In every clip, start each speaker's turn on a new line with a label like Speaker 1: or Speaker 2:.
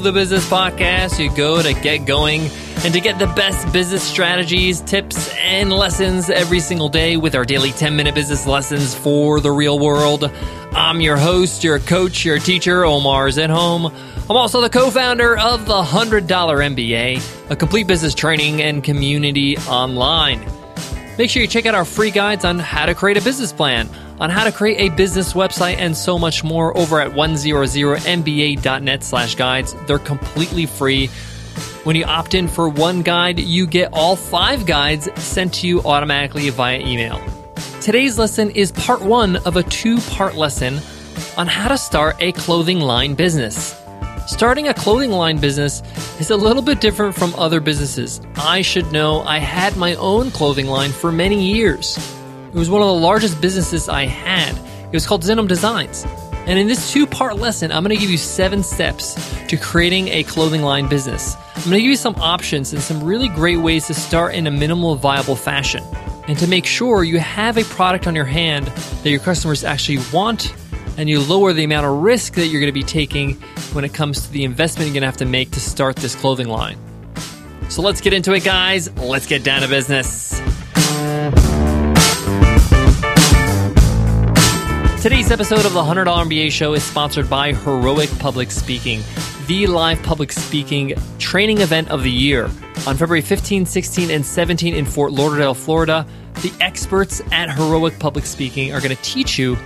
Speaker 1: the Business Podcast. You go to get going and to get the best business strategies, tips, and lessons every single day with our daily 10 minute business lessons for the real world. I'm your host, your coach, your teacher, Omar Zenhom. I'm also the co founder of the $100 MBA, a complete business training and community online. Make sure you check out our free guides on how to create a business plan, on how to create a business website, and so much more over at 100mba.net slash guides. They're completely free. When you opt in for one guide, you get all five guides sent to you automatically via email. Today's lesson is part one of a two part lesson on how to start a clothing line business. Starting a clothing line business is a little bit different from other businesses. I should know I had my own clothing line for many years. It was one of the largest businesses I had. It was called Zenhom Designs. And in this two part lesson, I'm going to give you seven steps to creating a clothing line business. I'm going to give you some options and some really great ways to start in a minimal viable fashion and to make sure you have a product on your hand that your customers actually want and you lower the amount of risk that you're going to be taking when it comes to the investment you're going to have to make to start this clothing line. So let's get into it, guys. Let's get down to business. Today's episode of the $100 MBA show is sponsored by Heroic Public Speaking, the live public speaking training event of the year. On February 15, 16, and 17 in Fort Lauderdale, Florida, the experts at Heroic Public Speaking are going to teach you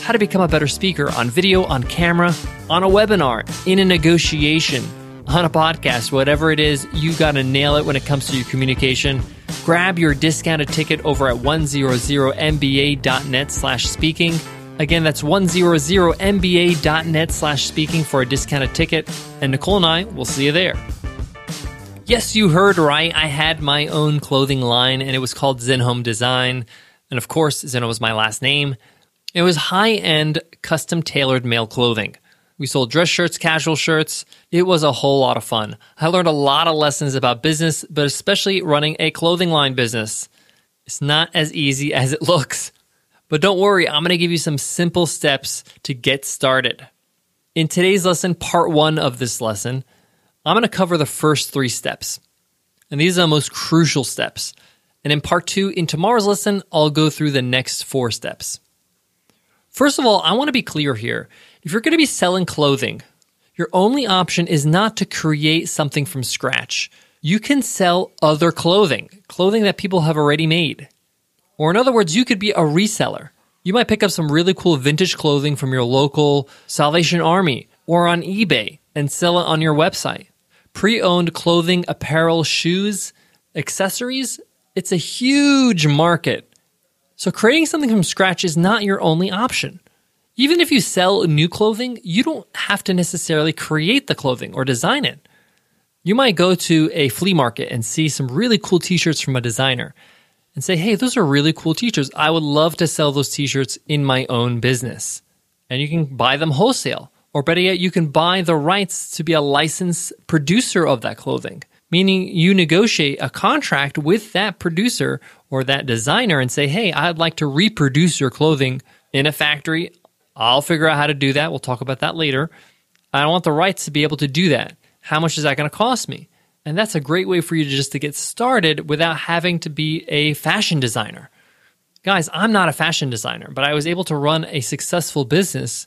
Speaker 1: how to become a better speaker on video, on camera, on a webinar, in a negotiation, on a podcast, whatever it is, you got to nail it when it comes to your communication. Grab your discounted ticket over at 100mba.net slash speaking. Again, that's 100mba.net slash speaking for a discounted ticket. And Nicole and I will see you there. Yes, you heard right. I had my own clothing line and it was called Zenhom Design. And of course, Zenhom was my last name. It was high end, custom tailored male clothing. We sold dress shirts, casual shirts. It was a whole lot of fun. I learned a lot of lessons about business, but especially running a clothing line business. It's not as easy as it looks. But don't worry, I'm going to give you some simple steps to get started. In today's lesson, part one of this lesson, I'm going to cover the first three steps. And these are the most crucial steps. And in part two, in tomorrow's lesson, I'll go through the next four steps. First of all, I want to be clear here. If you're going to be selling clothing, your only option is not to create something from scratch. You can sell other clothing, clothing that people have already made. Or, in other words, you could be a reseller. You might pick up some really cool vintage clothing from your local Salvation Army or on eBay and sell it on your website. Pre owned clothing, apparel, shoes, accessories, it's a huge market so creating something from scratch is not your only option. Even if you sell new clothing, you don't have to necessarily create the clothing or design it. You might go to a flea market and see some really cool t shirts from a designer and say, hey, those are really cool t shirts. I would love to sell those t shirts in my own business. And you can buy them wholesale. Or better yet, you can buy the rights to be a licensed producer of that clothing meaning you negotiate a contract with that producer or that designer and say, hey, I'd like to reproduce your clothing in a factory. I'll figure out how to do that. We'll talk about that later. I want the rights to be able to do that. How much is that going to cost me? And that's a great way for you to just to get started without having to be a fashion designer. Guys, I'm not a fashion designer, but I was able to run a successful business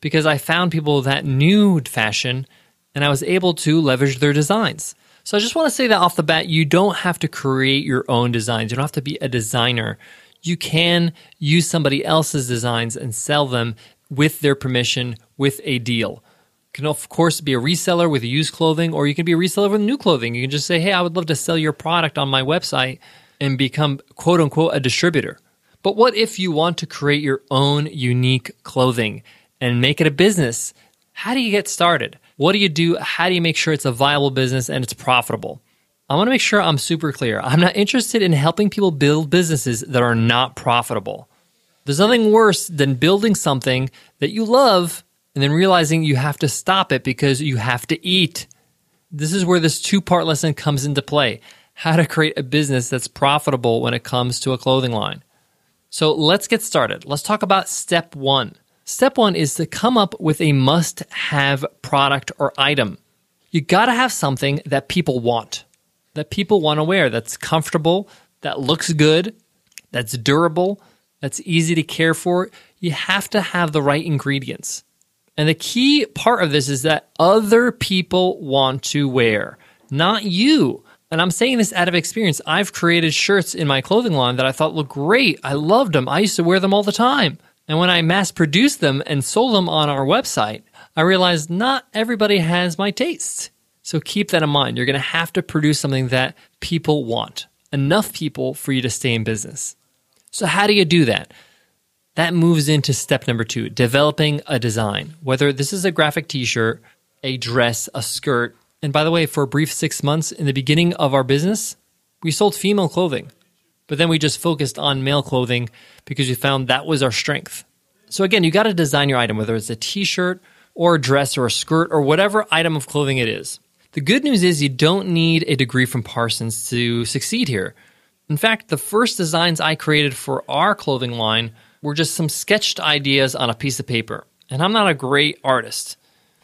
Speaker 1: because I found people that knew fashion and I was able to leverage their designs. So I just want to say that off the bat, you don't have to create your own designs. You don't have to be a designer. You can use somebody else's designs and sell them with their permission with a deal. You can of course be a reseller with used clothing, or you can be a reseller with new clothing. You can just say, "Hey, I would love to sell your product on my website," and become quote unquote a distributor. But what if you want to create your own unique clothing and make it a business? How do you get started? What do you do? How do you make sure it's a viable business and it's profitable? I want to make sure I'm super clear. I'm not interested in helping people build businesses that are not profitable. There's nothing worse than building something that you love and then realizing you have to stop it because you have to eat. This is where this two part lesson comes into play how to create a business that's profitable when it comes to a clothing line. So let's get started. Let's talk about step one. Step one is to come up with a must have product or item. You got to have something that people want, that people want to wear, that's comfortable, that looks good, that's durable, that's easy to care for. You have to have the right ingredients. And the key part of this is that other people want to wear, not you. And I'm saying this out of experience. I've created shirts in my clothing line that I thought looked great. I loved them. I used to wear them all the time. And when I mass produced them and sold them on our website, I realized not everybody has my tastes. So keep that in mind. You're going to have to produce something that people want, enough people for you to stay in business. So, how do you do that? That moves into step number two developing a design. Whether this is a graphic t shirt, a dress, a skirt. And by the way, for a brief six months in the beginning of our business, we sold female clothing. But then we just focused on male clothing because we found that was our strength. So again, you got to design your item, whether it's a t shirt or a dress or a skirt or whatever item of clothing it is. The good news is you don't need a degree from Parsons to succeed here. In fact, the first designs I created for our clothing line were just some sketched ideas on a piece of paper. And I'm not a great artist.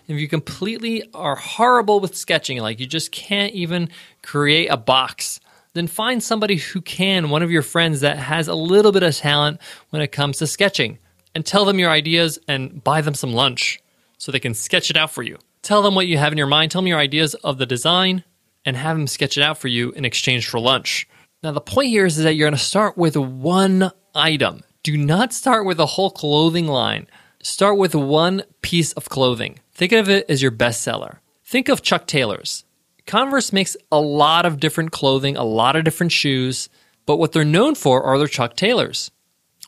Speaker 1: If you completely are horrible with sketching, like you just can't even create a box, then find somebody who can, one of your friends that has a little bit of talent when it comes to sketching, and tell them your ideas and buy them some lunch so they can sketch it out for you. Tell them what you have in your mind, tell them your ideas of the design, and have them sketch it out for you in exchange for lunch. Now, the point here is, is that you're going to start with one item. Do not start with a whole clothing line. Start with one piece of clothing. Think of it as your bestseller. Think of Chuck Taylor's. Converse makes a lot of different clothing, a lot of different shoes, but what they're known for are their Chuck Taylors.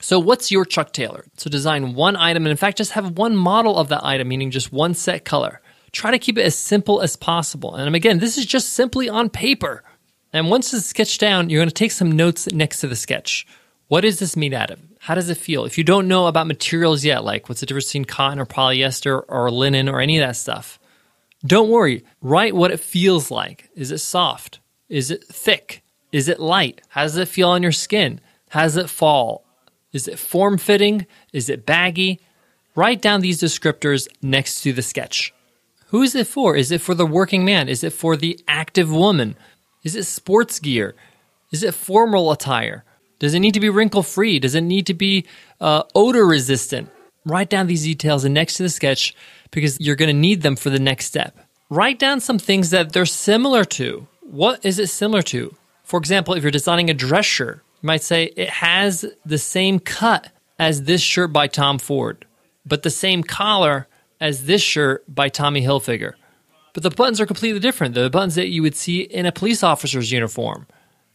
Speaker 1: So, what's your Chuck Taylor? So, design one item, and in fact, just have one model of that item, meaning just one set color. Try to keep it as simple as possible. And again, this is just simply on paper. And once it's sketched down, you're going to take some notes next to the sketch. What is this made out of? How does it feel? If you don't know about materials yet, like what's the difference between cotton or polyester or linen or any of that stuff, don't worry. Write what it feels like. Is it soft? Is it thick? Is it light? How does it feel on your skin? How does it fall? Is it form fitting? Is it baggy? Write down these descriptors next to the sketch. Who is it for? Is it for the working man? Is it for the active woman? Is it sports gear? Is it formal attire? Does it need to be wrinkle free? Does it need to be uh, odor resistant? Write down these details and next to the sketch because you're going to need them for the next step. Write down some things that they're similar to. What is it similar to? For example, if you're designing a dress shirt, you might say it has the same cut as this shirt by Tom Ford, but the same collar as this shirt by Tommy Hilfiger. But the buttons are completely different. They're The buttons that you would see in a police officer's uniform.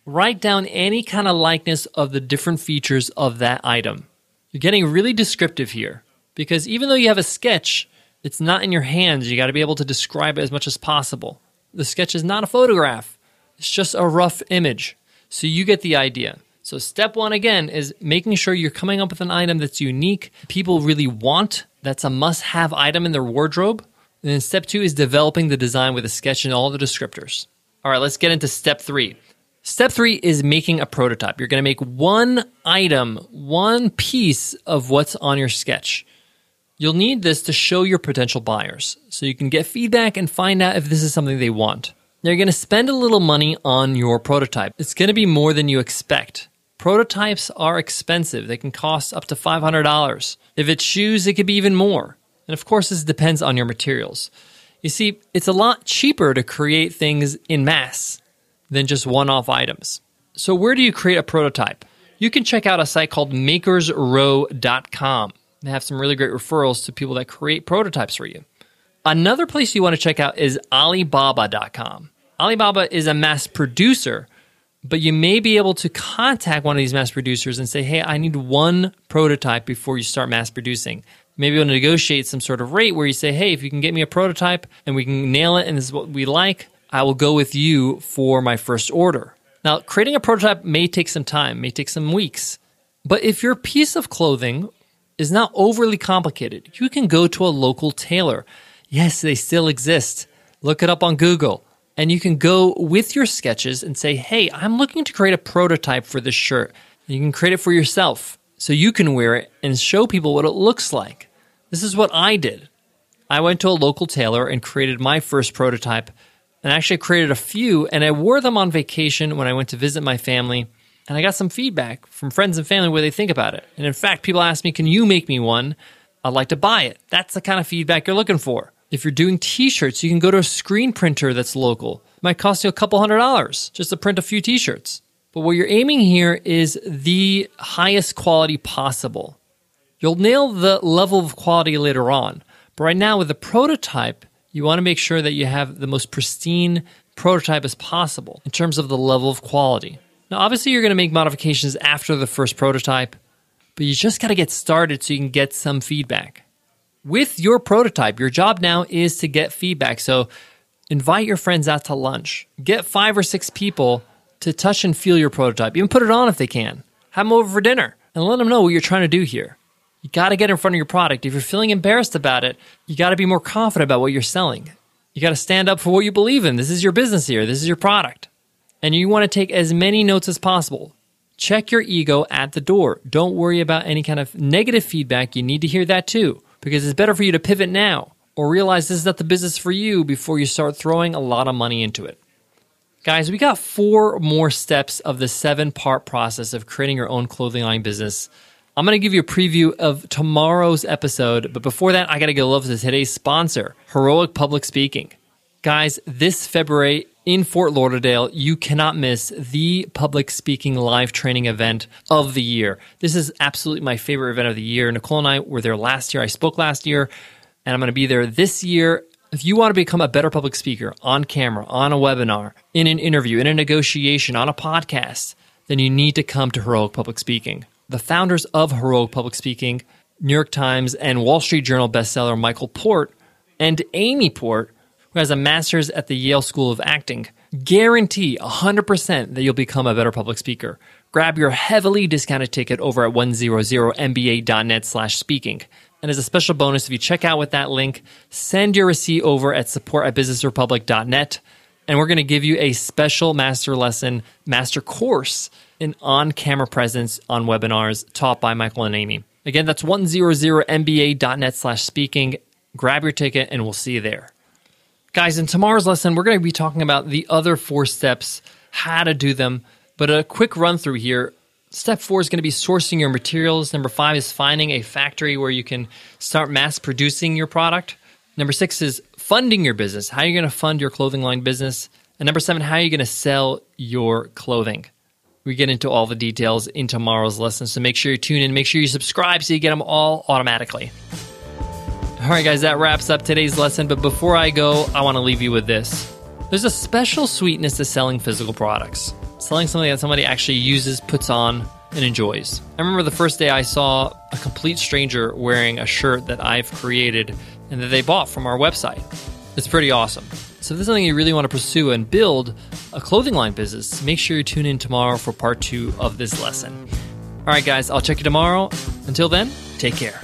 Speaker 1: Write down any kind of likeness of the different features of that item. You're getting really descriptive here because even though you have a sketch, it's not in your hands. You got to be able to describe it as much as possible. The sketch is not a photograph, it's just a rough image. So you get the idea. So, step one again is making sure you're coming up with an item that's unique, people really want, that's a must have item in their wardrobe. And then step two is developing the design with a sketch and all the descriptors. All right, let's get into step three. Step three is making a prototype. You're going to make one item, one piece of what's on your sketch. You'll need this to show your potential buyers so you can get feedback and find out if this is something they want. You're going to spend a little money on your prototype. It's going to be more than you expect. Prototypes are expensive, they can cost up to $500. If it's shoes, it could be even more. And of course, this depends on your materials. You see, it's a lot cheaper to create things in mass than just one off items. So, where do you create a prototype? You can check out a site called makersrow.com. They have some really great referrals to people that create prototypes for you. Another place you want to check out is Alibaba.com. Alibaba is a mass producer, but you may be able to contact one of these mass producers and say, hey, I need one prototype before you start mass producing maybe you'll negotiate some sort of rate where you say, hey, if you can get me a prototype and we can nail it and this is what we like, I will go with you for my first order. Now, creating a prototype may take some time, may take some weeks. But if your piece of clothing is not overly complicated, you can go to a local tailor. Yes, they still exist. Look it up on Google. And you can go with your sketches and say, hey, I'm looking to create a prototype for this shirt. You can create it for yourself so you can wear it and show people what it looks like. This is what I did. I went to a local tailor and created my first prototype. And actually created a few and I wore them on vacation when I went to visit my family. And I got some feedback from friends and family where they think about it. And in fact, people ask me, Can you make me one? I'd like to buy it. That's the kind of feedback you're looking for. If you're doing t shirts, you can go to a screen printer that's local. It might cost you a couple hundred dollars just to print a few t shirts. But what you're aiming here is the highest quality possible. You'll nail the level of quality later on. But right now, with the prototype, you want to make sure that you have the most pristine prototype as possible in terms of the level of quality. Now, obviously, you're going to make modifications after the first prototype, but you just got to get started so you can get some feedback. With your prototype, your job now is to get feedback. So invite your friends out to lunch, get five or six people to touch and feel your prototype, even put it on if they can. Have them over for dinner and let them know what you're trying to do here. You got to get in front of your product. If you're feeling embarrassed about it, you got to be more confident about what you're selling. You got to stand up for what you believe in. This is your business here, this is your product. And you want to take as many notes as possible. Check your ego at the door. Don't worry about any kind of negative feedback. You need to hear that too, because it's better for you to pivot now or realize this is not the business for you before you start throwing a lot of money into it. Guys, we got four more steps of the seven part process of creating your own clothing line business. I'm going to give you a preview of tomorrow's episode, but before that, I got to give love to today's sponsor, Heroic Public Speaking. Guys, this February in Fort Lauderdale, you cannot miss the public speaking live training event of the year. This is absolutely my favorite event of the year. Nicole and I were there last year. I spoke last year, and I'm going to be there this year. If you want to become a better public speaker on camera, on a webinar, in an interview, in a negotiation, on a podcast, then you need to come to Heroic Public Speaking the founders of Heroic Public Speaking, New York Times and Wall Street Journal bestseller Michael Port, and Amy Port, who has a master's at the Yale School of Acting, guarantee 100% that you'll become a better public speaker. Grab your heavily discounted ticket over at 100mba.net slash speaking. And as a special bonus, if you check out with that link, send your receipt over at support at businessrepublic.net. And we're going to give you a special master lesson, master course in on camera presence on webinars taught by Michael and Amy. Again, that's 100mba.net slash speaking. Grab your ticket and we'll see you there. Guys, in tomorrow's lesson, we're going to be talking about the other four steps, how to do them. But a quick run through here. Step four is going to be sourcing your materials. Number five is finding a factory where you can start mass producing your product. Number six is funding your business. How are you going to fund your clothing line business? And number seven, how are you going to sell your clothing? We get into all the details in tomorrow's lesson, so make sure you tune in. Make sure you subscribe so you get them all automatically. All right, guys, that wraps up today's lesson. But before I go, I want to leave you with this. There's a special sweetness to selling physical products, selling something that somebody actually uses, puts on, and enjoys. I remember the first day I saw a complete stranger wearing a shirt that I've created and that they bought from our website. It's pretty awesome. So if this is something you really want to pursue and build a clothing line business, make sure you tune in tomorrow for part two of this lesson. All right, guys, I'll check you tomorrow. Until then, take care.